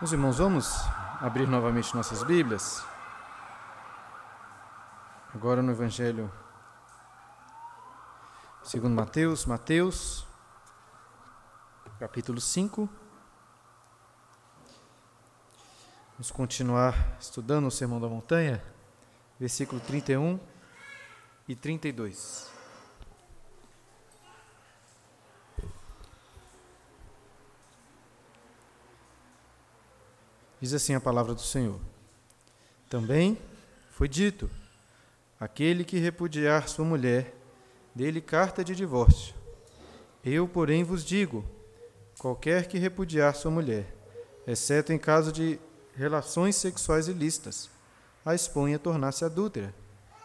Meus irmãos, vamos abrir novamente nossas Bíblias. Agora no Evangelho segundo Mateus, Mateus, capítulo 5. Vamos continuar estudando o Sermão da Montanha, versículo 31 e 32. Diz assim a palavra do Senhor: Também foi dito: aquele que repudiar sua mulher, dele carta de divórcio. Eu, porém, vos digo: qualquer que repudiar sua mulher, exceto em caso de relações sexuais ilícitas, a expõe a tornar-se adúltera,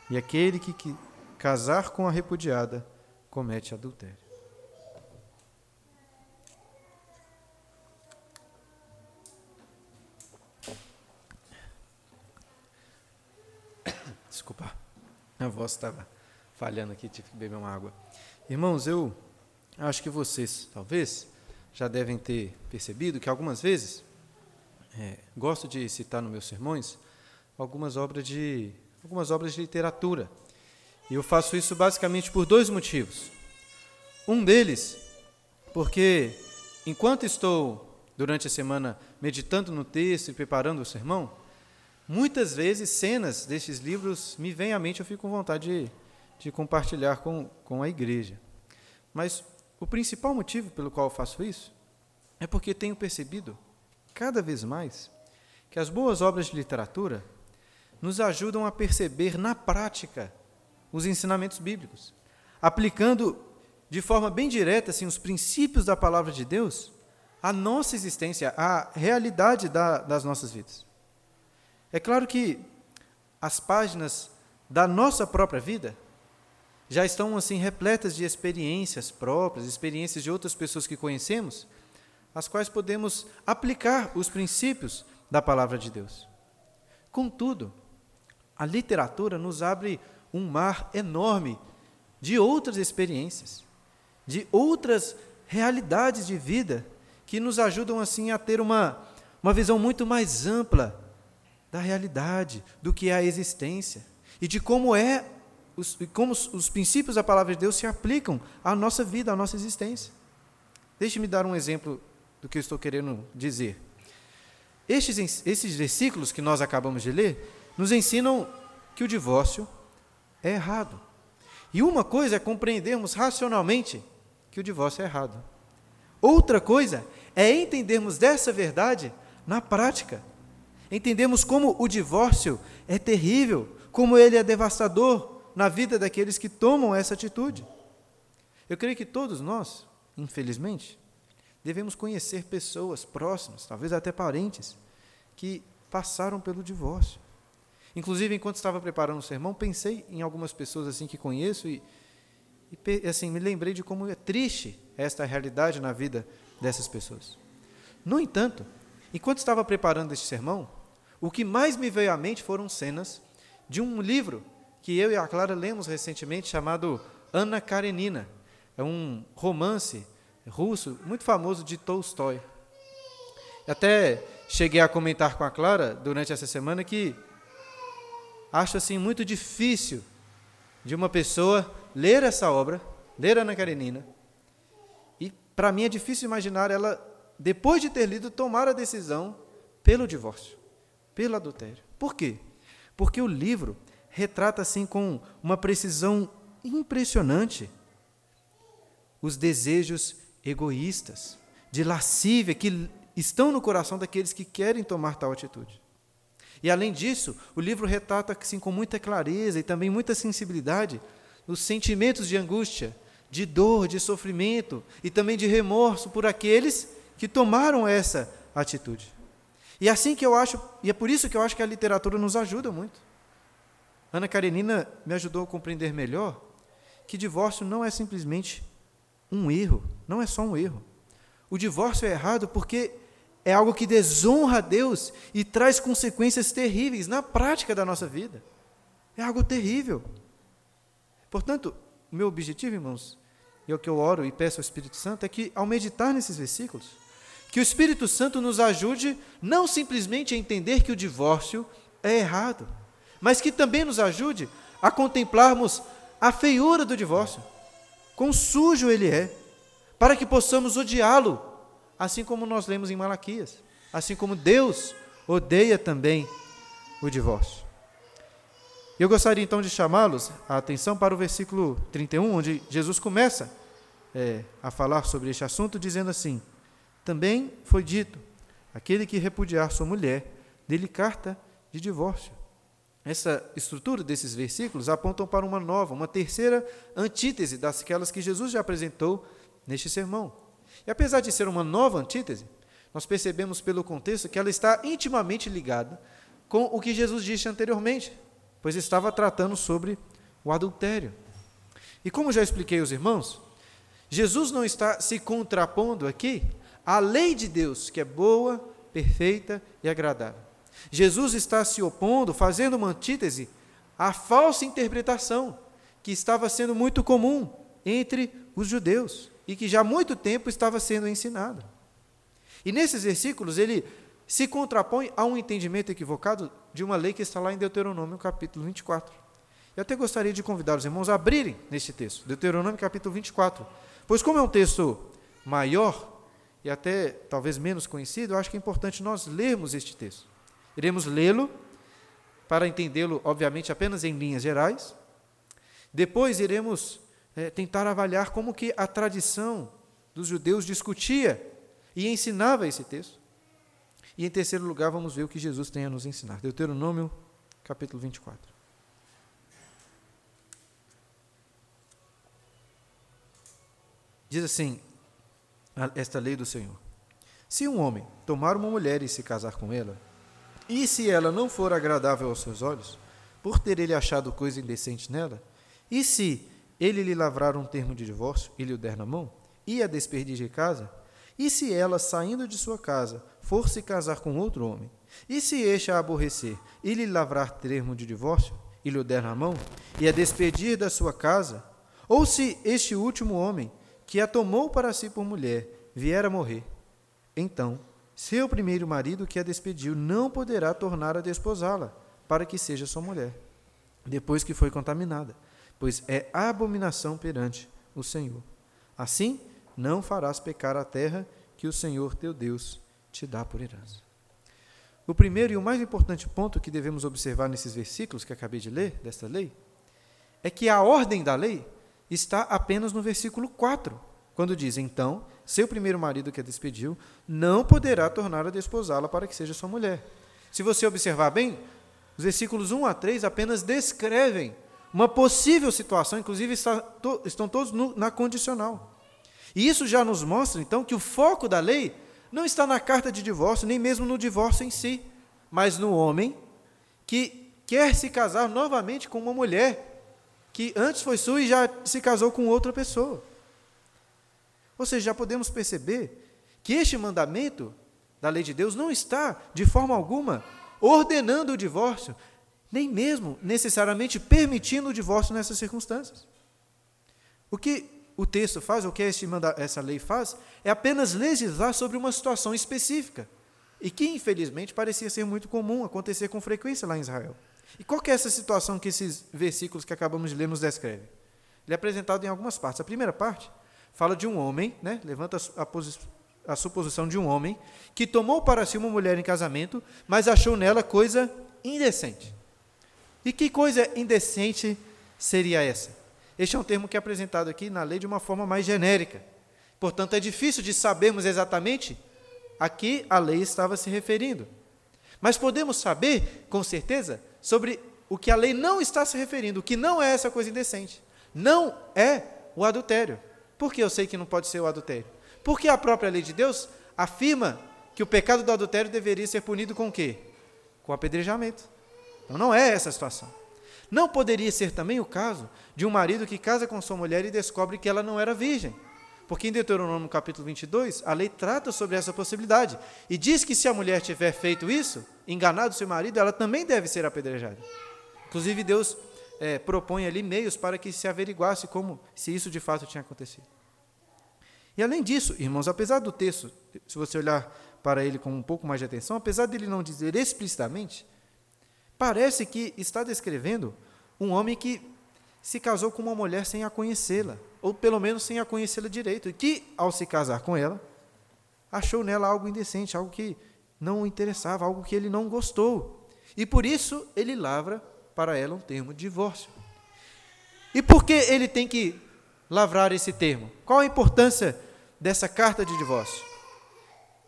e aquele que, que casar com a repudiada comete adultério. A voz estava falhando aqui, tive que beber uma água. Irmãos, eu acho que vocês, talvez, já devem ter percebido que algumas vezes, é, gosto de citar nos meus sermões, algumas obras de, algumas obras de literatura. E eu faço isso basicamente por dois motivos. Um deles, porque enquanto estou, durante a semana, meditando no texto e preparando o sermão, Muitas vezes, cenas desses livros me vêm à mente, eu fico com vontade de, de compartilhar com, com a igreja. Mas o principal motivo pelo qual eu faço isso é porque tenho percebido, cada vez mais, que as boas obras de literatura nos ajudam a perceber na prática os ensinamentos bíblicos, aplicando de forma bem direta assim, os princípios da palavra de Deus à nossa existência, à realidade da, das nossas vidas. É claro que as páginas da nossa própria vida já estão assim repletas de experiências próprias, experiências de outras pessoas que conhecemos, as quais podemos aplicar os princípios da palavra de Deus. Contudo, a literatura nos abre um mar enorme de outras experiências, de outras realidades de vida que nos ajudam assim a ter uma, uma visão muito mais ampla da realidade, do que é a existência e de como é os, como os, os princípios da palavra de Deus se aplicam à nossa vida, à nossa existência. Deixe-me dar um exemplo do que eu estou querendo dizer. Estes, esses versículos que nós acabamos de ler nos ensinam que o divórcio é errado. E uma coisa é compreendermos racionalmente que o divórcio é errado. Outra coisa é entendermos dessa verdade na prática Entendemos como o divórcio é terrível, como ele é devastador na vida daqueles que tomam essa atitude. Eu creio que todos nós, infelizmente, devemos conhecer pessoas próximas, talvez até parentes, que passaram pelo divórcio. Inclusive, enquanto estava preparando o sermão, pensei em algumas pessoas assim que conheço e, e assim me lembrei de como é triste esta realidade na vida dessas pessoas. No entanto, enquanto estava preparando este sermão, o que mais me veio à mente foram cenas de um livro que eu e a Clara lemos recentemente chamado Ana Karenina. É um romance russo muito famoso de Tolstói. Até cheguei a comentar com a Clara durante essa semana que acho assim muito difícil de uma pessoa ler essa obra, ler Ana Karenina, e para mim é difícil imaginar ela, depois de ter lido, tomar a decisão pelo divórcio pelo adultério. Por quê? Porque o livro retrata assim com uma precisão impressionante os desejos egoístas, de lascívia que estão no coração daqueles que querem tomar tal atitude. E além disso, o livro retrata assim com muita clareza e também muita sensibilidade os sentimentos de angústia, de dor, de sofrimento e também de remorso por aqueles que tomaram essa atitude. E é assim que eu acho, e é por isso que eu acho que a literatura nos ajuda muito. Ana Karenina me ajudou a compreender melhor que divórcio não é simplesmente um erro, não é só um erro. O divórcio é errado porque é algo que desonra a Deus e traz consequências terríveis na prática da nossa vida. É algo terrível. Portanto, meu objetivo, irmãos, e é o que eu oro e peço ao Espírito Santo, é que, ao meditar nesses versículos, Que o Espírito Santo nos ajude não simplesmente a entender que o divórcio é errado, mas que também nos ajude a contemplarmos a feiura do divórcio, quão sujo ele é, para que possamos odiá-lo, assim como nós lemos em Malaquias, assim como Deus odeia também o divórcio. Eu gostaria então de chamá-los a atenção para o versículo 31, onde Jesus começa é, a falar sobre este assunto, dizendo assim: Também foi dito: aquele que repudiar sua mulher, dele carta de divórcio. Essa estrutura desses versículos apontam para uma nova, uma terceira antítese daquelas que Jesus já apresentou neste sermão. E apesar de ser uma nova antítese, nós percebemos pelo contexto que ela está intimamente ligada com o que Jesus disse anteriormente, pois estava tratando sobre o adultério. E como já expliquei aos irmãos, Jesus não está se contrapondo aqui à lei de Deus, que é boa, perfeita e agradável. Jesus está se opondo, fazendo uma antítese à falsa interpretação que estava sendo muito comum entre os judeus e que já há muito tempo estava sendo ensinada. E nesses versículos ele se contrapõe a um entendimento equivocado de uma lei que está lá em Deuteronômio, capítulo 24. Eu até gostaria de convidar os irmãos a abrirem neste texto, Deuteronômio, capítulo 24. Pois, como é um texto maior e até talvez menos conhecido, eu acho que é importante nós lermos este texto. Iremos lê-lo para entendê-lo, obviamente, apenas em linhas gerais. Depois iremos é, tentar avaliar como que a tradição dos judeus discutia e ensinava esse texto. E em terceiro lugar, vamos ver o que Jesus tem a nos ensinar. Deuteronômio, capítulo 24. Diz assim, esta lei do Senhor: Se um homem tomar uma mulher e se casar com ela, e se ela não for agradável aos seus olhos, por ter ele achado coisa indecente nela, e se ele lhe lavrar um termo de divórcio e lhe o der na mão, e a despedir de casa, e se ela, saindo de sua casa, for se casar com outro homem, e se este a aborrecer e lhe lavrar termo de divórcio, e lhe o der na mão, e a despedir da sua casa, ou se este último homem, que a tomou para si por mulher, vier a morrer, então seu primeiro marido que a despediu não poderá tornar a desposá-la, para que seja sua mulher, depois que foi contaminada, pois é abominação perante o Senhor. Assim, não farás pecar a terra que o Senhor teu Deus te dá por herança. O primeiro e o mais importante ponto que devemos observar nesses versículos que acabei de ler, desta lei, é que a ordem da lei está apenas no versículo 4, quando diz: Então, seu primeiro marido que a despediu não poderá tornar a desposá-la para que seja sua mulher. Se você observar bem, os versículos 1 a 3 apenas descrevem uma possível situação, inclusive está, to, estão todos no, na condicional. E isso já nos mostra, então, que o foco da lei não está na carta de divórcio, nem mesmo no divórcio em si, mas no homem que quer se casar novamente com uma mulher que antes foi sua e já se casou com outra pessoa. Ou seja, já podemos perceber que este mandamento da lei de Deus não está, de forma alguma, ordenando o divórcio, nem mesmo necessariamente permitindo o divórcio nessas circunstâncias. O que o texto faz, o que essa lei faz, é apenas legislar sobre uma situação específica e que, infelizmente, parecia ser muito comum acontecer com frequência lá em Israel. E qual é essa situação que esses versículos que acabamos de ler nos descrevem? Ele é apresentado em algumas partes. A primeira parte fala de um homem, né, levanta a, a suposição de um homem que tomou para si uma mulher em casamento, mas achou nela coisa indecente. E que coisa indecente seria essa? Este é um termo que é apresentado aqui na lei de uma forma mais genérica. Portanto, é difícil de sabermos exatamente a que a lei estava se referindo. Mas podemos saber, com certeza, sobre o que a lei não está se referindo, o que não é essa coisa indecente. Não é o adultério. Por que eu sei que não pode ser o adultério? Porque a própria lei de Deus afirma que o pecado do adultério deveria ser punido com o quê? Com apedrejamento. Então não é essa a situação. Não poderia ser também o caso de um marido que casa com sua mulher e descobre que ela não era virgem. Porque em Deuteronômio capítulo 22, a lei trata sobre essa possibilidade. E diz que se a mulher tiver feito isso, enganado seu marido, ela também deve ser apedrejada. Inclusive, Deus é, propõe ali meios para que se averiguasse como, se isso de fato tinha acontecido. E além disso, irmãos, apesar do texto, se você olhar para ele com um pouco mais de atenção, apesar dele não dizer explicitamente, parece que está descrevendo um homem que se casou com uma mulher sem a conhecê-la, ou pelo menos sem a conhecê-la direito, e que, ao se casar com ela, achou nela algo indecente, algo que não o interessava, algo que ele não gostou. E por isso ele lavra para ela um termo de divórcio. E por que ele tem que lavrar esse termo? Qual a importância dessa carta de divórcio?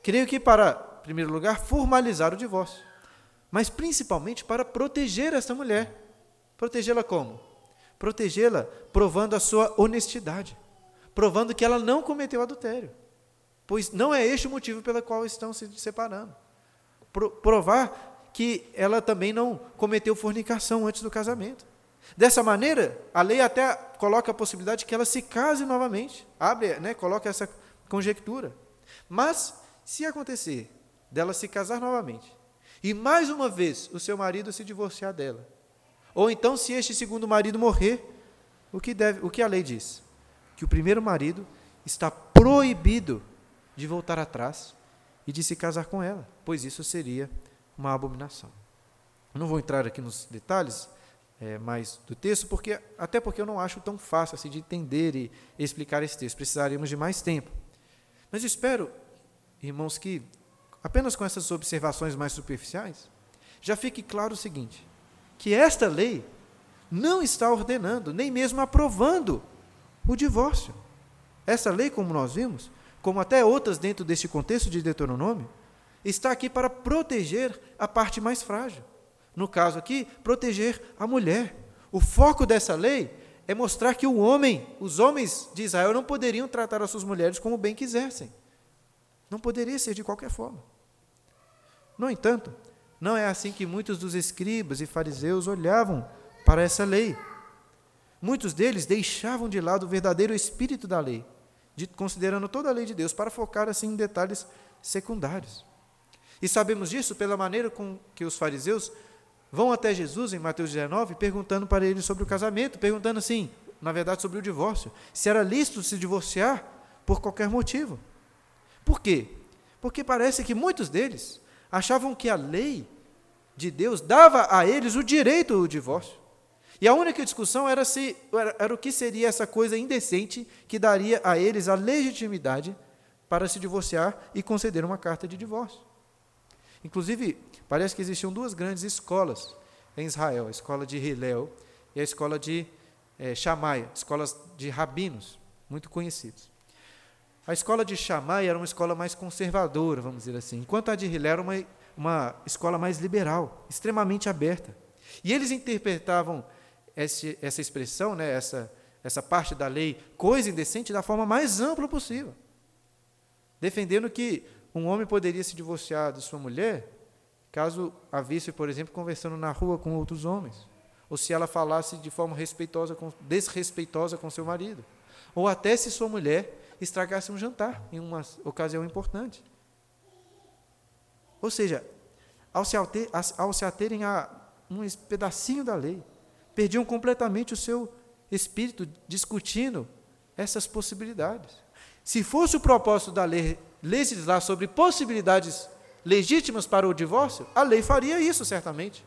Creio que para, em primeiro lugar, formalizar o divórcio, mas principalmente para proteger essa mulher. Protegê-la como? Protegê-la provando a sua honestidade, provando que ela não cometeu adultério, pois não é este o motivo pelo qual estão se separando. Pro, provar que ela também não cometeu fornicação antes do casamento. Dessa maneira, a lei até coloca a possibilidade de que ela se case novamente, abre, né, coloca essa conjectura. Mas, se acontecer dela se casar novamente, e mais uma vez o seu marido se divorciar dela, ou então se este segundo marido morrer, o que, deve, o que a lei diz? Que o primeiro marido está proibido de voltar atrás e de se casar com ela, pois isso seria uma abominação. Não vou entrar aqui nos detalhes, é, mais do texto, porque até porque eu não acho tão fácil assim de entender e explicar esse texto. Precisaríamos de mais tempo. Mas espero, irmãos, que apenas com essas observações mais superficiais já fique claro o seguinte: que esta lei não está ordenando, nem mesmo aprovando o divórcio. Essa lei, como nós vimos, como até outras dentro deste contexto de Deuteronômio, está aqui para proteger a parte mais frágil. No caso aqui, proteger a mulher. O foco dessa lei é mostrar que o homem, os homens de Israel não poderiam tratar as suas mulheres como bem quisessem. Não poderia ser de qualquer forma. No entanto, não é assim que muitos dos escribas e fariseus olhavam para essa lei. Muitos deles deixavam de lado o verdadeiro espírito da lei, de, considerando toda a lei de Deus, para focar assim em detalhes secundários. E sabemos disso pela maneira com que os fariseus vão até Jesus em Mateus 19 perguntando para ele sobre o casamento, perguntando assim, na verdade sobre o divórcio, se era lícito se divorciar por qualquer motivo. Por quê? Porque parece que muitos deles achavam que a lei de Deus dava a eles o direito ao divórcio. E a única discussão era se era, era o que seria essa coisa indecente que daria a eles a legitimidade para se divorciar e conceder uma carta de divórcio. Inclusive, Parece que existiam duas grandes escolas em Israel, a escola de Hillel e a escola de é, Shammai, escolas de rabinos, muito conhecidos. A escola de Shammai era uma escola mais conservadora, vamos dizer assim, enquanto a de Hillel era uma, uma escola mais liberal, extremamente aberta. E eles interpretavam esse, essa expressão, né, essa, essa parte da lei, coisa indecente, da forma mais ampla possível, defendendo que um homem poderia se divorciar de sua mulher caso a visse, por exemplo, conversando na rua com outros homens, ou se ela falasse de forma respeitosa com, desrespeitosa com seu marido, ou até se sua mulher estragasse um jantar em uma ocasião importante. Ou seja, ao se, ater, ao se aterem a um pedacinho da lei, perdiam completamente o seu espírito discutindo essas possibilidades. Se fosse o propósito da lei legislar sobre possibilidades legítimas para o divórcio, a lei faria isso certamente.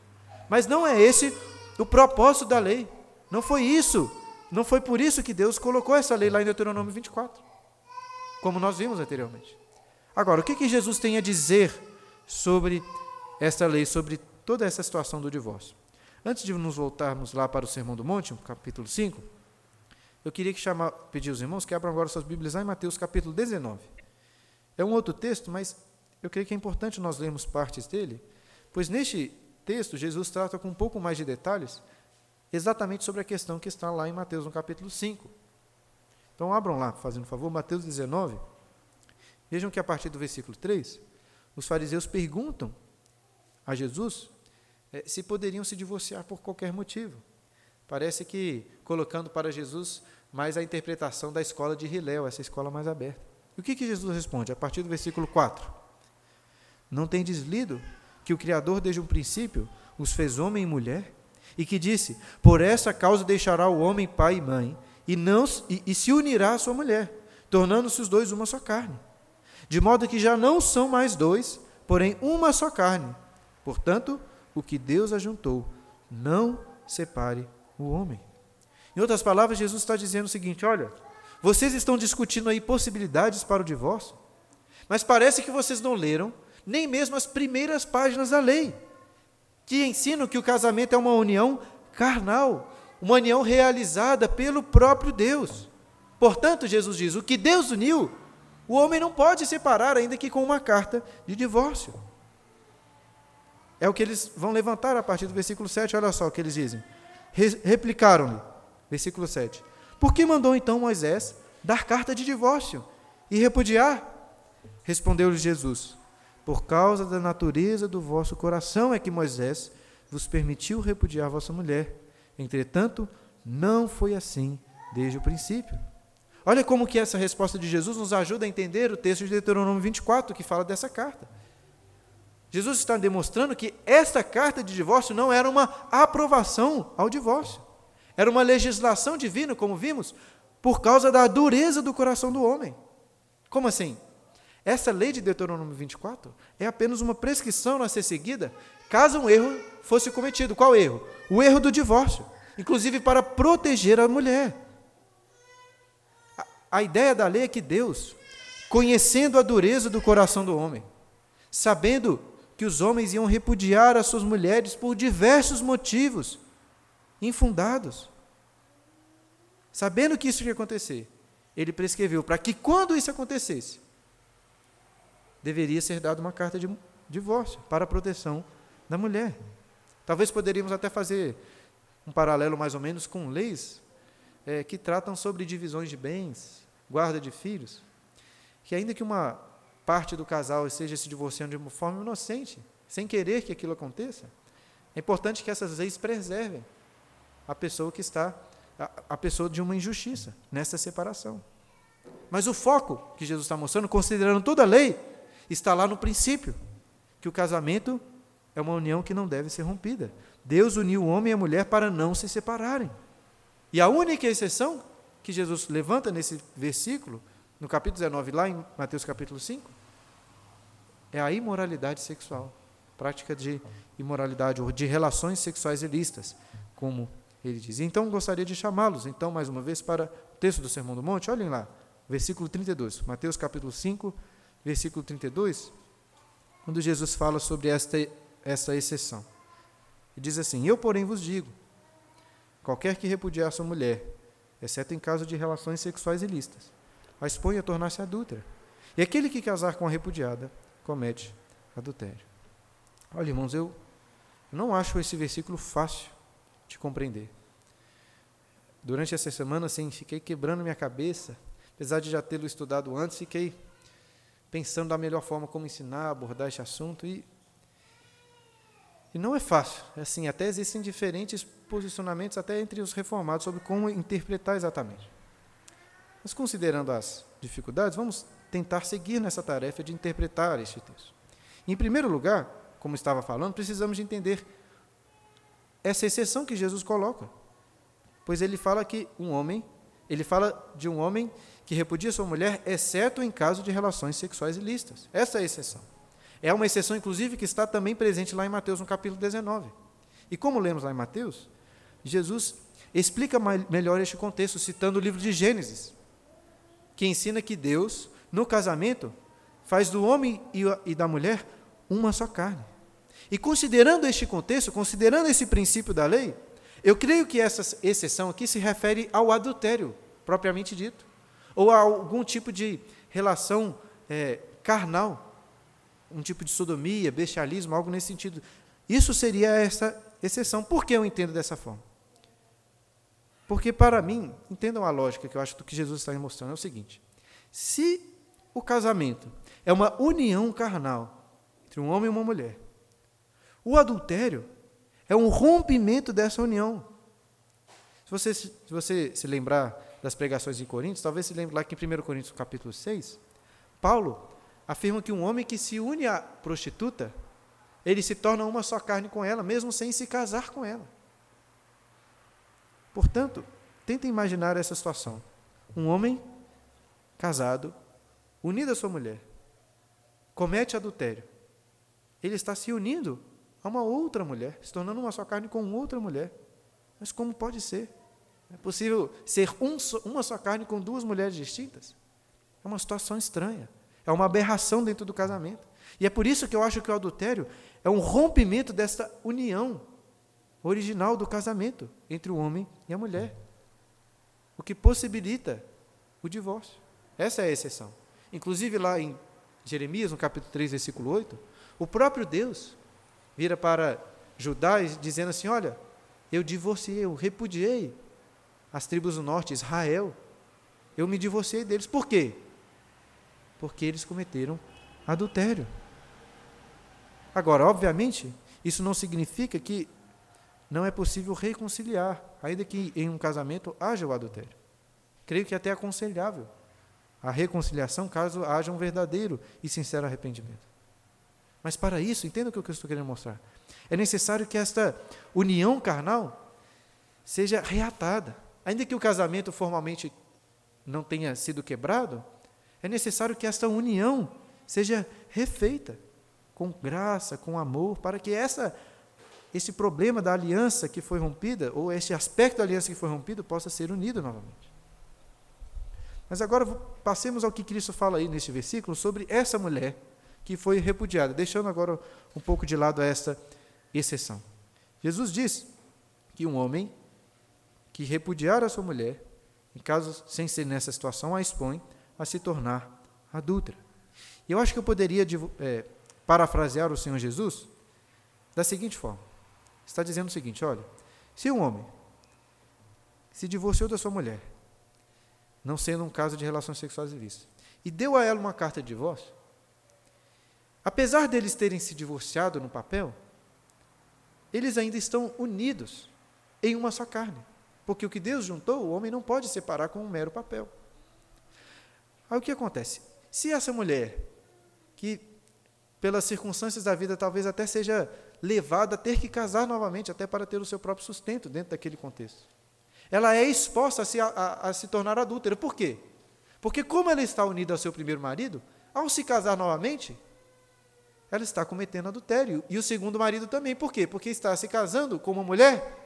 Mas não é esse o propósito da lei. Não foi isso. Não foi por isso que Deus colocou essa lei lá em Deuteronômio 24, como nós vimos anteriormente. Agora, o que, que Jesus tem a dizer sobre essa lei, sobre toda essa situação do divórcio? Antes de nos voltarmos lá para o Sermão do Monte, capítulo 5, eu queria que pedir aos irmãos que abram agora suas Bíblias lá em Mateus capítulo 19. É um outro texto, mas eu creio que é importante nós lermos partes dele, pois neste texto Jesus trata com um pouco mais de detalhes exatamente sobre a questão que está lá em Mateus no capítulo 5. Então abram lá, fazendo favor, Mateus 19. Vejam que a partir do versículo 3, os fariseus perguntam a Jesus se poderiam se divorciar por qualquer motivo. Parece que colocando para Jesus mais a interpretação da escola de Hilel, essa escola mais aberta. E o que, que Jesus responde? A partir do versículo 4. Não tem deslido que o Criador, desde um princípio, os fez homem e mulher? E que disse: Por essa causa deixará o homem pai e mãe, e, não, e, e se unirá à sua mulher. tornando-se os dois uma só carne. De modo que já não são mais dois, porém uma só carne. Portanto, o que Deus ajuntou, não separe o homem. Em outras palavras, Jesus está dizendo o seguinte: olha, vocês estão discutindo aí possibilidades para o divórcio, mas parece que vocês não leram nem mesmo as primeiras páginas da lei, que ensinam que o casamento é uma união carnal, uma união realizada pelo próprio Deus. Portanto, Jesus diz: o que Deus uniu, o homem não pode separar, ainda que com uma carta de divórcio. É o que eles vão levantar a partir do versículo 7, olha só o que eles dizem. Replicaram-lhe, versículo 7. Por que mandou então Moisés dar carta de divórcio e repudiar? Respondeu-lhe Jesus: Por causa da natureza do vosso coração é que Moisés vos permitiu repudiar vossa mulher. Entretanto, não foi assim desde o princípio. Olha como que essa resposta de Jesus nos ajuda a entender o texto de Deuteronômio 24, que fala dessa carta. Jesus está demonstrando que esta carta de divórcio não era uma aprovação ao divórcio. Era uma legislação divina, como vimos, por causa da dureza do coração do homem. Como assim? Essa lei de Deuteronômio 24 é apenas uma prescrição a ser seguida caso um erro fosse cometido. Qual erro? O erro do divórcio, inclusive para proteger a mulher. A ideia da lei é que Deus, conhecendo a dureza do coração do homem, sabendo que os homens iam repudiar as suas mulheres por diversos motivos infundados, sabendo que isso ia acontecer, ele prescreveu para que quando isso acontecesse, deveria ser dada uma carta de divórcio para a proteção da mulher. Talvez poderíamos até fazer um paralelo mais ou menos com leis é, que tratam sobre divisões de bens, guarda de filhos, que ainda que uma parte do casal esteja se divorciando de uma forma inocente, sem querer que aquilo aconteça, é importante que essas leis preservem a pessoa que está, a, a pessoa de uma injustiça nessa separação. Mas o foco que Jesus está mostrando, considerando toda a lei, está lá no princípio, que o casamento é uma união que não deve ser rompida. Deus uniu o homem e a mulher para não se separarem. E a única exceção que Jesus levanta nesse versículo, no capítulo 19, lá em Mateus capítulo 5, é a imoralidade sexual. Prática de imoralidade ou de relações sexuais ilícitas, como ele diz. Então, gostaria de chamá-los, então, mais uma vez, para o texto do Sermão do Monte. Olhem lá, versículo 32. Mateus capítulo 5, versículo 32, quando Jesus fala sobre esta, esta exceção. E diz assim: Eu, porém, vos digo: qualquer que repudiar sua mulher, exceto em caso de relações sexuais ilícitas, a expõe tornar-se adúltera. E aquele que casar com a repudiada comete adultério. Olha, irmãos, eu não acho esse versículo fácil de compreender. Durante essa semana, assim, fiquei quebrando minha cabeça, apesar de já tê-lo estudado antes, fiquei pensando da melhor forma como ensinar, abordar esse assunto e e não é fácil. É assim, até existem diferentes posicionamentos até entre os reformados sobre como interpretar exatamente. Mas considerando as dificuldades, vamos tentar seguir nessa tarefa de interpretar este texto. Em primeiro lugar, como estava falando, precisamos de entender essa exceção que Jesus coloca. Pois ele fala que um homem, ele fala de um homem que repudia sua mulher, exceto em caso de relações sexuais ilícitas. Essa é a exceção. É uma exceção, inclusive, que está também presente lá em Mateus, no capítulo 19. E como lemos lá em Mateus, Jesus explica melhor este contexto, citando o livro de Gênesis, que ensina que Deus, no casamento, faz do homem e da mulher uma só carne. E considerando este contexto, considerando esse princípio da lei, eu creio que essa exceção aqui se refere ao adultério, propriamente dito, ou a algum tipo de relação é, carnal um tipo de sodomia, bestialismo, algo nesse sentido. Isso seria essa exceção. Por que eu entendo dessa forma? Porque, para mim, entendam a lógica que eu acho que Jesus está me mostrando, é o seguinte: se o casamento é uma união carnal entre um homem e uma mulher, o adultério é um rompimento dessa união. Se você se, você se lembrar das pregações em Coríntios, talvez se lembre lá que em 1 Coríntios capítulo 6, Paulo afirma que um homem que se une à prostituta, ele se torna uma só carne com ela, mesmo sem se casar com ela. Portanto, tentem imaginar essa situação. Um homem casado, unido à sua mulher, comete adultério, ele está se unindo a uma outra mulher, se tornando uma só carne com outra mulher. Mas como pode ser? É possível ser um uma só carne com duas mulheres distintas? É uma situação estranha. É uma aberração dentro do casamento. E é por isso que eu acho que o adultério é um rompimento desta união original do casamento entre o homem e a mulher. O que possibilita o divórcio. Essa é a exceção. Inclusive, lá em Jeremias, no capítulo 3, versículo 8, o próprio Deus vira para Judá dizendo assim: Olha, eu divorciei, eu repudiei as tribos do norte, Israel. Eu me divorciei deles. Por quê? Porque eles cometeram adultério. Agora, obviamente, isso não significa que não é possível reconciliar, ainda que em um casamento haja o adultério. Creio que é até aconselhável a reconciliação caso haja um verdadeiro e sincero arrependimento. Mas para isso, entenda o que eu estou querendo mostrar. É necessário que esta união carnal seja reatada. Ainda que o casamento formalmente não tenha sido quebrado, é necessário que esta união seja refeita com graça, com amor, para que essa esse problema da aliança que foi rompida, ou este aspecto da aliança que foi rompido, possa ser unido novamente. Mas agora passemos ao que Cristo fala aí neste versículo sobre essa mulher que foi repudiada, deixando agora um pouco de lado esta exceção. Jesus diz que um homem que repudiar a sua mulher, em caso sem ser nessa situação, a expõe a se tornar adúltera. E eu acho que eu poderia é, parafrasear o Senhor Jesus da seguinte forma: está dizendo o seguinte, olha, se um homem se divorciou da sua mulher, não sendo um caso de relações sexuais ilícitas, e deu a ela uma carta de divórcio, apesar deles terem se divorciado no papel, eles ainda estão unidos em uma só carne. Porque o que Deus juntou, o homem não pode separar com um mero papel. Aí o que acontece? Se essa mulher, que pelas circunstâncias da vida talvez até seja levada a ter que casar novamente, até para ter o seu próprio sustento dentro daquele contexto, ela é exposta a se, a, a, se tornar adúltera. Por quê? Porque, como ela está unida ao seu primeiro marido, ao se casar novamente, ela está cometendo adultério. E o segundo marido também. Por quê? Porque está se casando com uma mulher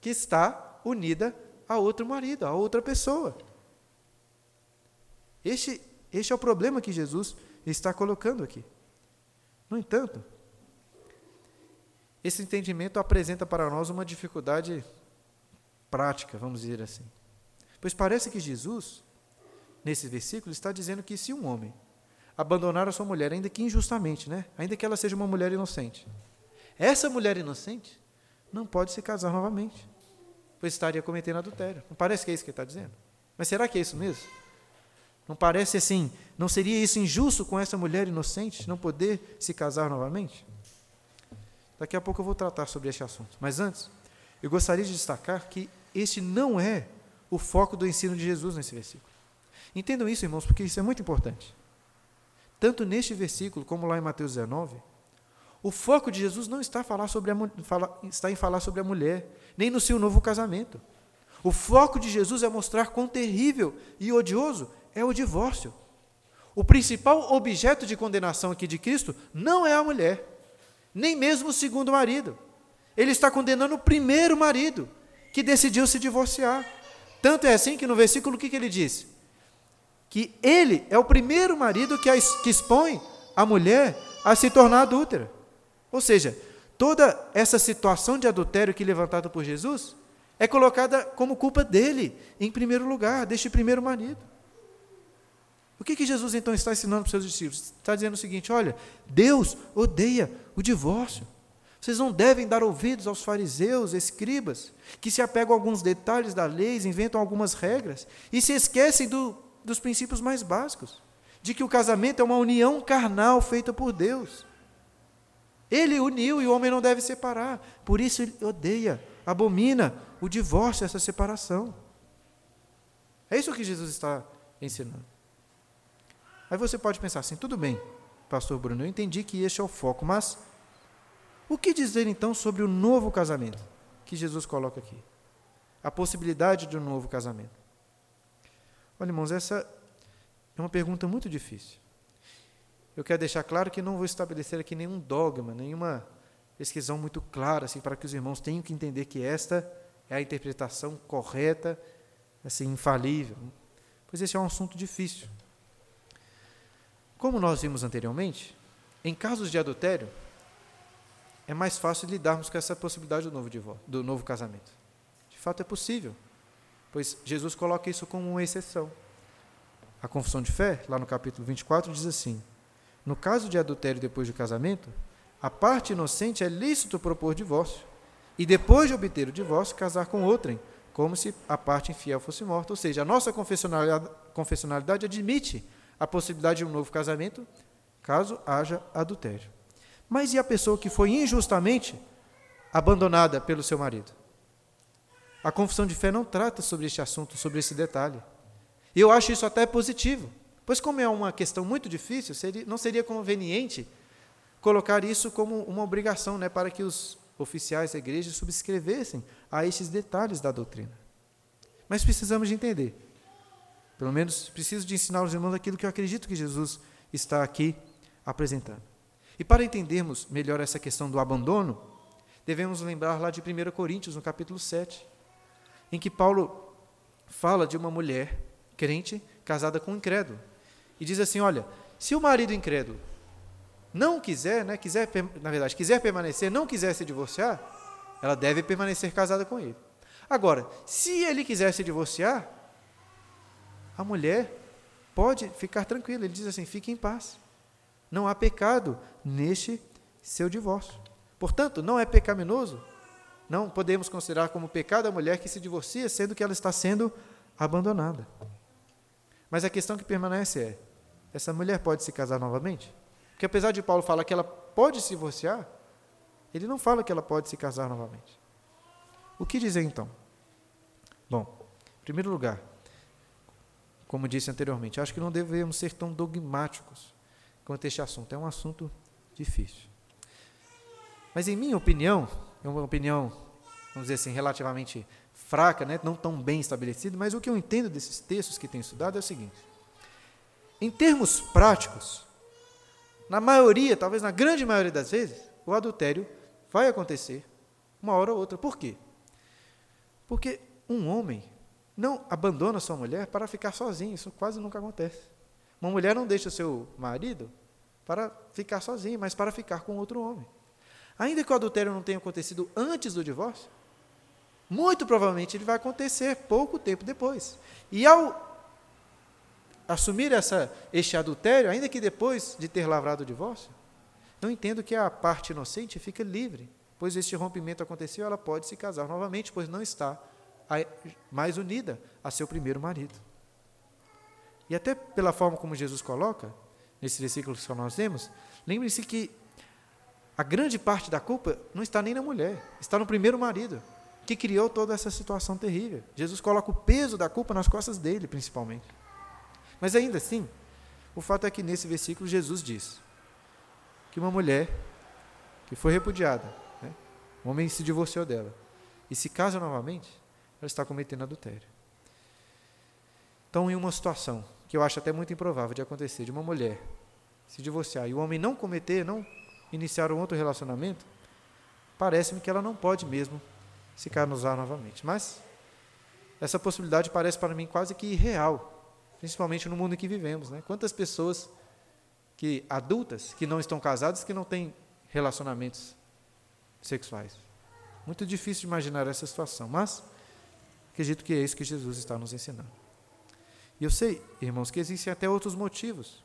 que está unida a outro marido, a outra pessoa. Este, este é o problema que Jesus está colocando aqui. No entanto, esse entendimento apresenta para nós uma dificuldade prática, vamos dizer assim. Pois parece que Jesus, nesse versículo, está dizendo que se um homem abandonar a sua mulher, ainda que injustamente, né? ainda que ela seja uma mulher inocente, essa mulher inocente não pode se casar novamente, pois estaria cometendo adultério. Não parece que é isso que ele está dizendo? Mas será que é isso mesmo? Não parece assim? Não seria isso injusto com essa mulher inocente não poder se casar novamente? Daqui a pouco eu vou tratar sobre este assunto. Mas antes, eu gostaria de destacar que este não é o foco do ensino de Jesus nesse versículo. Entendam isso, irmãos, porque isso é muito importante. Tanto neste versículo como lá em Mateus 19, o foco de Jesus não está, falar sobre a, fala, está em falar sobre a mulher, nem no seu novo casamento. O foco de Jesus é mostrar quão terrível e odioso é o divórcio. O principal objeto de condenação aqui de Cristo não é a mulher, nem mesmo o segundo marido. Ele está condenando o primeiro marido, que decidiu se divorciar. Tanto é assim que no versículo o que, que ele diz? Que ele é o primeiro marido que, a, que expõe a mulher a se tornar adúltera. Ou seja, toda essa situação de adultério que é levantada por Jesus é colocada como culpa dele, em primeiro lugar, deste primeiro marido. O que, que Jesus então está ensinando para os seus discípulos? Está dizendo o seguinte: olha, Deus odeia o divórcio. Vocês não devem dar ouvidos aos fariseus, escribas, que se apegam a alguns detalhes da lei, inventam algumas regras e se esquecem do, dos princípios mais básicos, de que o casamento é uma união carnal feita por Deus. Ele uniu e o homem não deve separar. Por isso ele odeia, abomina o divórcio, essa separação. É isso que Jesus está ensinando. Aí você pode pensar assim: tudo bem, Pastor Bruno, eu entendi que este é o foco, mas o que dizer então sobre o novo casamento que Jesus coloca aqui? A possibilidade de um novo casamento. Olha, irmãos, essa É uma pergunta muito difícil. Eu quero deixar claro que não vou estabelecer aqui nenhum dogma, nenhuma pesquisão muito clara, assim, para que os irmãos tenham que entender que esta é a interpretação correta, assim, infalível. Pois esse é um assunto difícil. Como nós vimos anteriormente, em casos de adultério, é mais fácil lidarmos com essa possibilidade do novo, do novo casamento. De fato, é possível, pois Jesus coloca isso como uma exceção. A confissão de fé, lá no capítulo 24, diz assim: No caso de adultério depois do casamento, a parte inocente é lícito propor divórcio, e depois de obter o divórcio, casar com outrem, como se a parte infiel fosse morta. Ou seja, a nossa confessionalidade, confessionalidade admite a possibilidade de um novo casamento, caso haja adultério. Mas e a pessoa que foi injustamente abandonada pelo seu marido? A confissão de fé não trata sobre este assunto, sobre esse detalhe. E eu acho isso até positivo, pois, como é uma questão muito difícil, seria, não seria conveniente colocar isso como uma obrigação né, para que os oficiais da igreja subscrevessem a estes detalhes da doutrina. Mas precisamos de entender. Pelo menos preciso de ensinar aos irmãos aquilo que eu acredito que Jesus está aqui apresentando. E para entendermos melhor essa questão do abandono, devemos lembrar lá de 1 Coríntios, no capítulo 7, em que Paulo fala de uma mulher crente casada com um incrédulo. E diz assim: olha, se o marido incrédulo não quiser, né, quiser, na verdade, quiser permanecer, não quiser se divorciar, ela deve permanecer casada com ele. Agora, se ele quiser se divorciar, a mulher pode ficar tranquila. Ele diz assim: fique em paz. Não há pecado neste seu divórcio. Portanto, não é pecaminoso. Não podemos considerar como pecado a mulher que se divorcia, sendo que ela está sendo abandonada. Mas a questão que permanece é: essa mulher pode se casar novamente? Porque apesar de Paulo falar que ela pode se divorciar, ele não fala que ela pode se casar novamente. O que dizer então? Bom, em primeiro lugar, como disse anteriormente, acho que não devemos ser tão dogmáticos quanto este assunto. É um assunto difícil. Mas, em minha opinião, é uma opinião, vamos dizer assim, relativamente fraca, né? não tão bem estabelecida, mas o que eu entendo desses textos que tenho estudado é o seguinte: em termos práticos, na maioria, talvez na grande maioria das vezes, o adultério vai acontecer uma hora ou outra. Por quê? Porque um homem não abandona sua mulher para ficar sozinho, isso quase nunca acontece. Uma mulher não deixa seu marido para ficar sozinho, mas para ficar com outro homem. Ainda que o adultério não tenha acontecido antes do divórcio, muito provavelmente ele vai acontecer pouco tempo depois. E ao assumir essa, este adultério, ainda que depois de ter lavrado o divórcio, não entendo que a parte inocente fica livre, pois este rompimento aconteceu, ela pode se casar novamente, pois não está mais unida a seu primeiro marido. E até pela forma como Jesus coloca, nesse versículo que nós temos, lembre-se que a grande parte da culpa não está nem na mulher, está no primeiro marido, que criou toda essa situação terrível. Jesus coloca o peso da culpa nas costas dele, principalmente. Mas ainda assim, o fato é que nesse versículo Jesus diz que uma mulher que foi repudiada, né, o homem se divorciou dela, e se casa novamente, ela está cometendo adultério. Então, em uma situação que eu acho até muito improvável de acontecer, de uma mulher se divorciar e o homem não cometer, não iniciar um outro relacionamento, parece-me que ela não pode mesmo se casar novamente. Mas essa possibilidade parece para mim quase que irreal, principalmente no mundo em que vivemos. Né? Quantas pessoas que adultas que não estão casadas que não têm relacionamentos sexuais? Muito difícil de imaginar essa situação, mas acredito que é isso que Jesus está nos ensinando. E eu sei, irmãos, que existem até outros motivos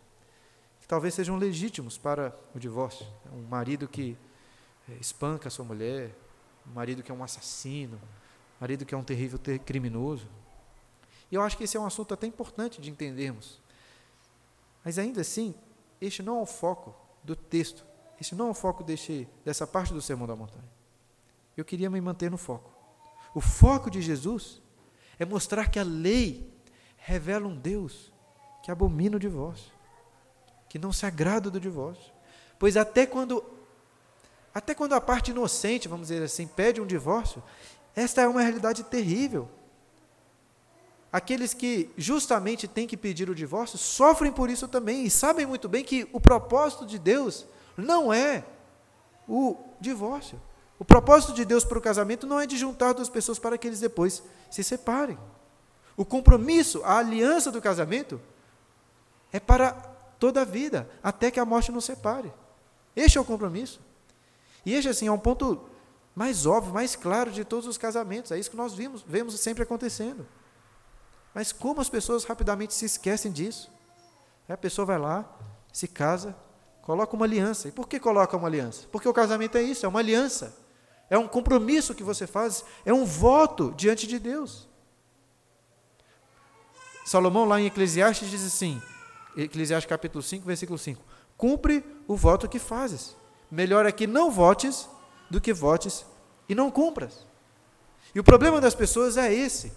que talvez sejam legítimos para o divórcio. Um marido que é, espanca a sua mulher, um marido que é um assassino, um marido que é um terrível criminoso. E eu acho que esse é um assunto até importante de entendermos. Mas ainda assim, este não é o foco do texto. Este não é o foco deste, dessa parte do Sermão da Montanha. Eu queria me manter no foco. O foco de Jesus é mostrar que a lei revela um Deus que abomina o divórcio, que não se agrada do divórcio. Pois até quando até quando a parte inocente, vamos dizer assim, pede um divórcio, esta é uma realidade terrível. aqueles que justamente têm que pedir o divórcio sofrem por isso também e sabem muito bem que o propósito de Deus não é o divórcio. O propósito de Deus para o casamento não é de juntar duas pessoas para que eles depois se separem. O compromisso, a aliança do casamento é para toda a vida, até que a morte nos separe. Este é o compromisso. E este, assim, é um ponto mais óbvio, mais claro de todos os casamentos. É isso que nós vimos, vemos sempre acontecendo. Mas como as pessoas rapidamente se esquecem disso? A pessoa vai lá, se casa, coloca uma aliança. E por que coloca uma aliança? Porque o casamento é isso, é uma aliança. É um compromisso que você faz, é um voto diante de Deus. Salomão, lá em Eclesiastes, diz assim: Eclesiastes capítulo 5, versículo 5: Cumpre o voto que fazes. Melhor é que não votes do que votes e não cumpras. E o problema das pessoas é esse.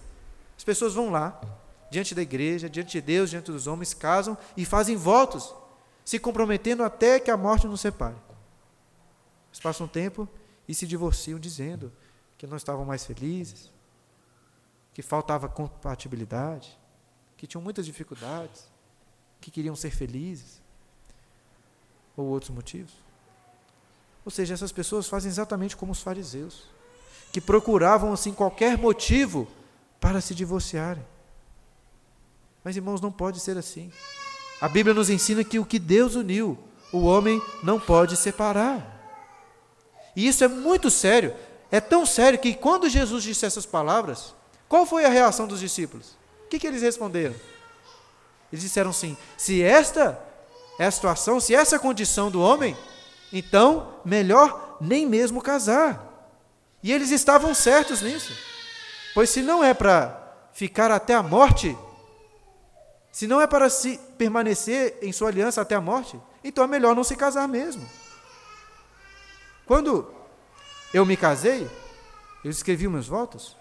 As pessoas vão lá, diante da igreja, diante de Deus, diante dos homens, casam e fazem votos, se comprometendo até que a morte nos separe. Eles passam um tempo e se divorciam dizendo que não estavam mais felizes, que faltava compatibilidade, que tinham muitas dificuldades, que queriam ser felizes, ou outros motivos. Ou seja, essas pessoas fazem exatamente como os fariseus, que procuravam assim qualquer motivo para se divorciarem. Mas irmãos, não pode ser assim. A Bíblia nos ensina que o que Deus uniu, o homem não pode separar. E isso é muito sério. É tão sério que quando Jesus disse essas palavras, qual foi a reação dos discípulos? O que, que eles responderam? Eles disseram assim: se esta é a situação, se essa é a condição do homem, então melhor nem mesmo casar. E eles estavam certos nisso. Pois se não é para ficar até a morte, se não é para se permanecer em sua aliança até a morte, então é melhor não se casar mesmo. Quando eu me casei, eu escrevi meus votos,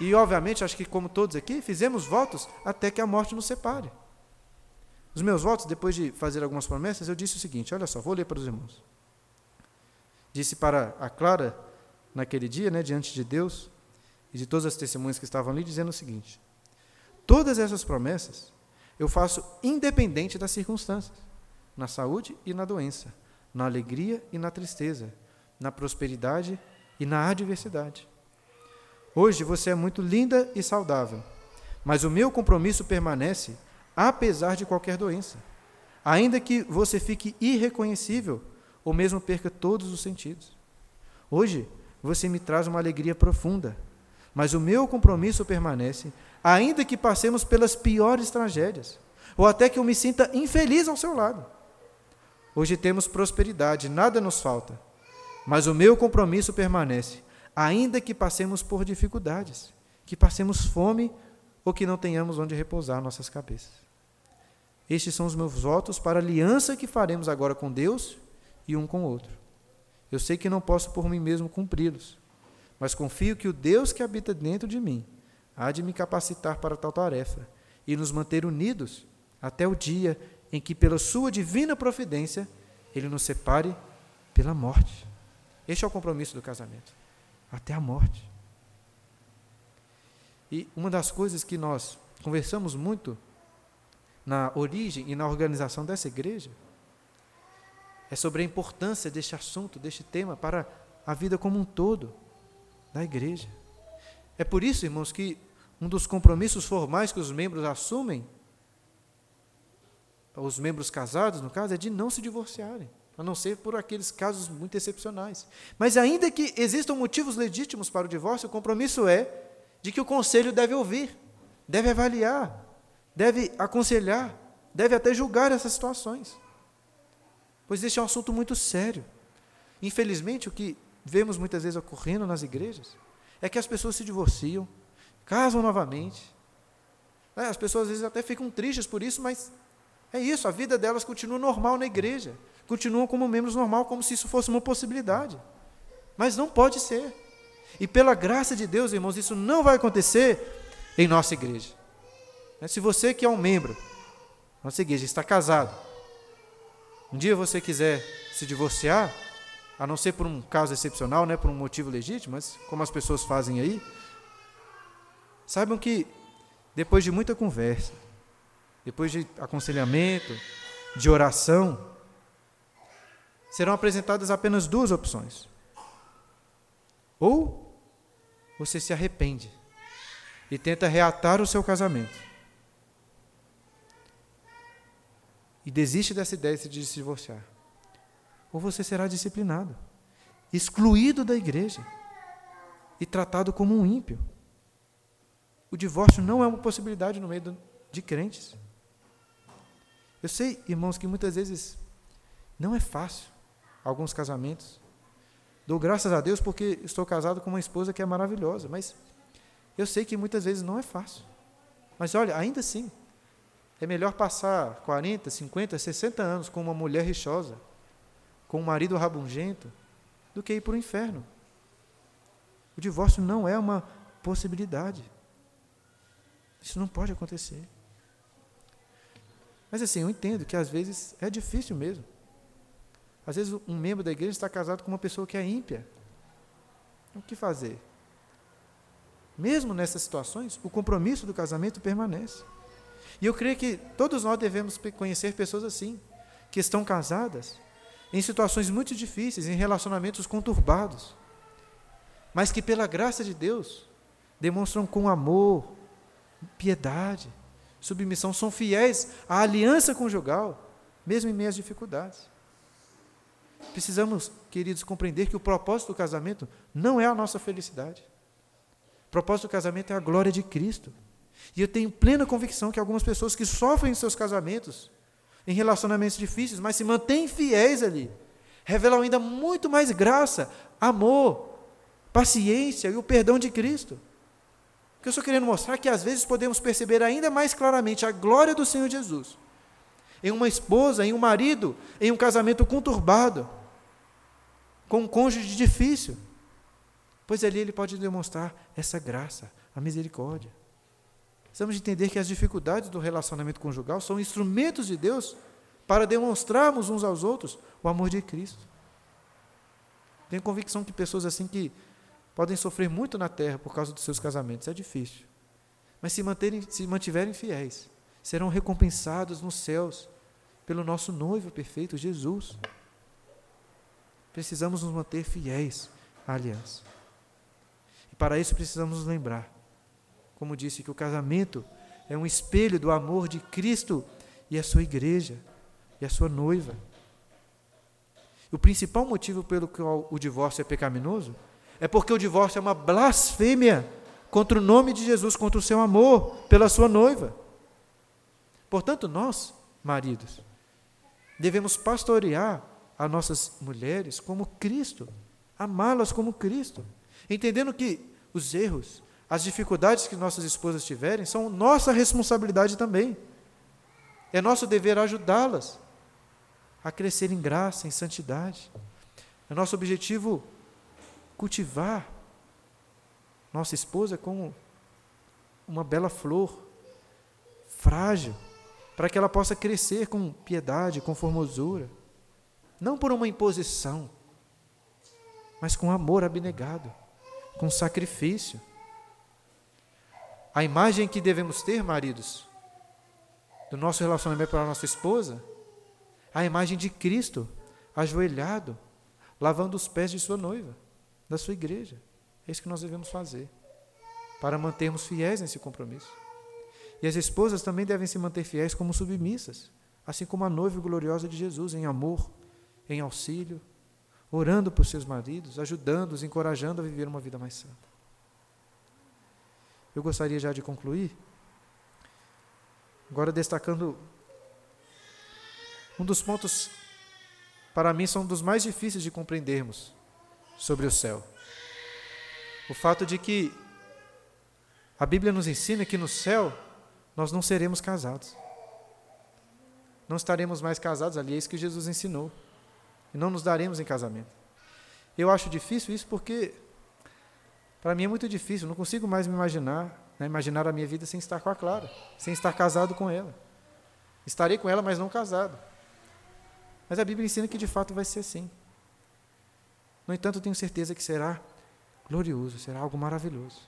e, obviamente, acho que como todos aqui, fizemos votos até que a morte nos separe. Os meus votos, depois de fazer algumas promessas, eu disse o seguinte: olha só, vou ler para os irmãos. Disse para a Clara, naquele dia, né, diante de Deus e de todas as testemunhas que estavam ali, dizendo o seguinte: todas essas promessas eu faço independente das circunstâncias, na saúde e na doença, na alegria e na tristeza, na prosperidade e na adversidade. Hoje você é muito linda e saudável, mas o meu compromisso permanece apesar de qualquer doença. Ainda que você fique irreconhecível ou mesmo perca todos os sentidos. Hoje você me traz uma alegria profunda, mas o meu compromisso permanece, ainda que passemos pelas piores tragédias, ou até que eu me sinta infeliz ao seu lado. Hoje temos prosperidade, nada nos falta, mas o meu compromisso permanece, ainda que passemos por dificuldades, que passemos fome ou que não tenhamos onde repousar nossas cabeças. Estes são os meus votos para a aliança que faremos agora com Deus e um com o outro. Eu sei que não posso por mim mesmo cumpri-los, mas confio que o Deus que habita dentro de mim há de me capacitar para tal tarefa e nos manter unidos até o dia em que, pela sua divina providência, ele nos separe pela morte. Este é o compromisso do casamento até a morte. E uma das coisas que nós conversamos muito na origem e na organização dessa igreja é sobre a importância deste assunto, deste tema para a vida como um todo da igreja. É por isso, irmãos, que um dos compromissos formais que os membros assumem, os membros casados, no caso, é de não se divorciarem a não ser por aqueles casos muito excepcionais. Mas ainda que existam motivos legítimos para o divórcio, o compromisso é de que o conselho deve ouvir, deve avaliar, deve aconselhar, deve até julgar essas situações. Pois este é um assunto muito sério. Infelizmente, o que vemos muitas vezes ocorrendo nas igrejas é que as pessoas se divorciam, casam novamente. É, as pessoas às vezes até ficam tristes por isso, mas é isso, a vida delas continua normal na igreja continuam como membros normal, como se isso fosse uma possibilidade. Mas não pode ser. E pela graça de Deus, irmãos, isso não vai acontecer em nossa igreja. Né, se você que é um membro, nossa igreja está casado, um dia você quiser se divorciar, a não ser por um caso excepcional, né, por um motivo legítimo, mas como as pessoas fazem aí, saibam que depois de muita conversa, depois de aconselhamento, de oração, serão apresentadas apenas duas opções. Ou você se arrepende e tenta reatar o seu casamento. E desiste dessa ideia de se divorciar. Ou você será disciplinado, excluído da igreja e tratado como um ímpio. O divórcio não é uma possibilidade no meio de crentes. Eu sei, irmãos, que muitas vezes não é fácil alguns casamentos. Dou graças a Deus porque estou casado com uma esposa que é maravilhosa, mas eu sei que muitas vezes não é fácil. Mas olha, ainda assim, é melhor passar 40, 50, 60 anos com uma mulher rixosa, com um marido rabugento, do que ir para o inferno. O divórcio não é uma possibilidade. Isso não pode acontecer. Mas assim, eu entendo que às vezes é difícil mesmo. Às vezes um membro da igreja está casado com uma pessoa que é ímpia. O que fazer? Mesmo nessas situações, o compromisso do casamento permanece. E eu creio que todos nós devemos conhecer pessoas assim, que estão casadas em situações muito difíceis, em relacionamentos conturbados, mas que pela graça de Deus demonstram com amor, piedade, submissão, são fiéis à aliança conjugal, mesmo em meio às dificuldades. Precisamos, queridos, compreender que o propósito do casamento não é a nossa felicidade. O propósito do casamento é a glória de Cristo. E eu tenho plena convicção que algumas pessoas que sofrem em seus casamentos, em relacionamentos difíceis, mas se mantêm fiéis ali, revelam ainda muito mais graça, amor, paciência e o perdão de Cristo. Que eu estou querendo mostrar que às vezes podemos perceber ainda mais claramente a glória do Senhor Jesus em uma esposa, em um marido, em um casamento conturbado, com um cônjuge difícil. Pois ali ele pode demonstrar essa graça, a misericórdia. Precisamos entender que as dificuldades do relacionamento conjugal são instrumentos de Deus para demonstrarmos uns aos outros o amor de Cristo. Tenho convicção que pessoas assim que podem sofrer muito na terra por causa dos seus casamentos, é difícil. Mas se, manterem, se mantiverem fiéis, serão recompensados nos céus pelo nosso noivo perfeito, Jesus. Precisamos nos manter fiéis à aliança. E para isso precisamos nos lembrar como disse, que o casamento é um espelho do amor de Cristo e a sua igreja, e a sua noiva. O principal motivo pelo qual o divórcio é pecaminoso é porque o divórcio é uma blasfêmia contra o nome de Jesus, contra o seu amor pela sua noiva. Portanto, nós, maridos, devemos pastorear as nossas mulheres como Cristo, amá-las como Cristo, entendendo que os erros, as dificuldades que nossas esposas tiverem são nossa responsabilidade também. É nosso dever ajudá-las a crescer em graça, em santidade. É nosso objetivo cultivar nossa esposa como uma bela flor, frágil, para que ela possa crescer com piedade, com formosura, não por uma imposição, mas com amor abnegado, com sacrifício. A imagem que devemos ter, maridos, do nosso relacionamento com a nossa esposa, a imagem de Cristo, ajoelhado, lavando os pés de sua noiva, da sua igreja. É isso que nós devemos fazer, para mantermos fiéis nesse compromisso. E as esposas também devem se manter fiéis como submissas, assim como a noiva gloriosa de Jesus, em amor, em auxílio, orando por seus maridos, ajudando-os, encorajando a viver uma vida mais santa. Eu gostaria já de concluir, agora destacando um dos pontos, para mim, são dos mais difíceis de compreendermos sobre o céu. O fato de que a Bíblia nos ensina que no céu nós não seremos casados. Não estaremos mais casados ali, é isso que Jesus ensinou. E não nos daremos em casamento. Eu acho difícil isso porque para mim é muito difícil, não consigo mais me imaginar, né, imaginar a minha vida sem estar com a Clara, sem estar casado com ela. Estarei com ela, mas não casado. Mas a Bíblia ensina que de fato vai ser assim. No entanto, tenho certeza que será glorioso, será algo maravilhoso.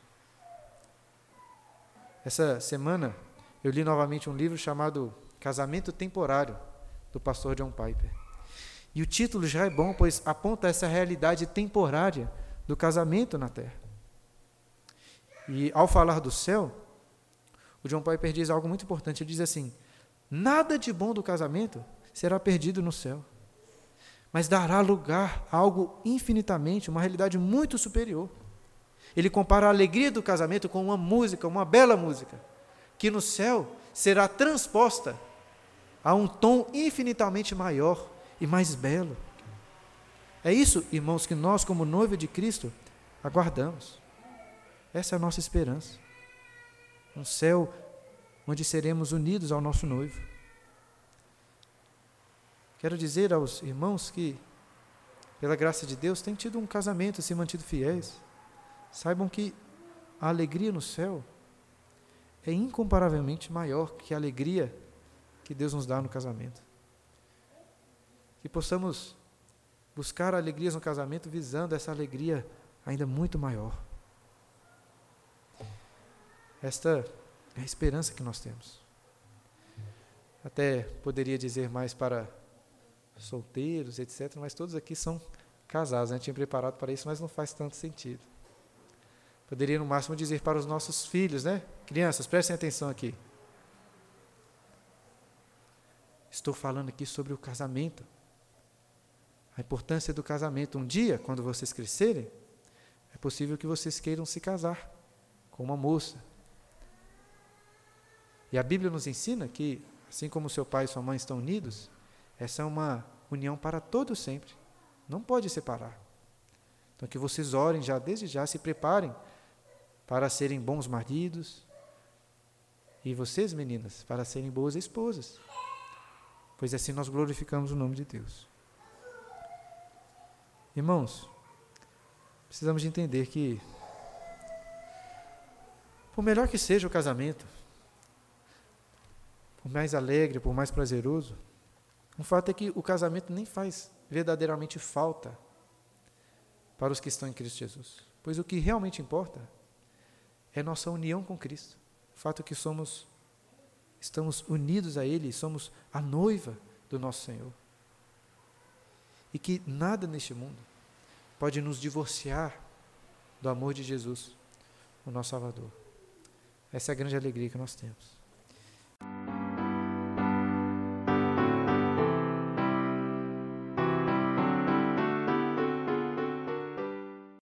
Essa semana eu li novamente um livro chamado Casamento Temporário, do pastor John Piper. E o título já é bom, pois aponta essa realidade temporária do casamento na terra. E ao falar do céu, o John Piper diz algo muito importante. Ele diz assim: nada de bom do casamento será perdido no céu, mas dará lugar a algo infinitamente, uma realidade muito superior. Ele compara a alegria do casamento com uma música, uma bela música, que no céu será transposta a um tom infinitamente maior e mais belo. É isso, irmãos, que nós, como noiva de Cristo, aguardamos. Essa é a nossa esperança. Um céu onde seremos unidos ao nosso noivo. Quero dizer aos irmãos que, pela graça de Deus, têm tido um casamento, se mantido fiéis. Saibam que a alegria no céu é incomparavelmente maior que a alegria que Deus nos dá no casamento. Que possamos buscar alegrias no casamento visando essa alegria ainda muito maior. Esta é a esperança que nós temos. Até poderia dizer mais para solteiros, etc., mas todos aqui são casados. Né? Tinha preparado para isso, mas não faz tanto sentido. Poderia, no máximo, dizer para os nossos filhos, né? Crianças, prestem atenção aqui. Estou falando aqui sobre o casamento. A importância do casamento. Um dia, quando vocês crescerem, é possível que vocês queiram se casar com uma moça. E a Bíblia nos ensina que, assim como seu pai e sua mãe estão unidos, essa é uma união para todo sempre. Não pode separar. Então que vocês orem já desde já, se preparem para serem bons maridos, e vocês, meninas, para serem boas esposas. Pois assim nós glorificamos o nome de Deus. Irmãos, precisamos de entender que, por melhor que seja o casamento, por mais alegre, por mais prazeroso, o fato é que o casamento nem faz verdadeiramente falta para os que estão em Cristo Jesus. Pois o que realmente importa é nossa união com Cristo. O fato é que somos estamos unidos a ele, somos a noiva do nosso Senhor. E que nada neste mundo pode nos divorciar do amor de Jesus, o nosso Salvador. Essa é a grande alegria que nós temos.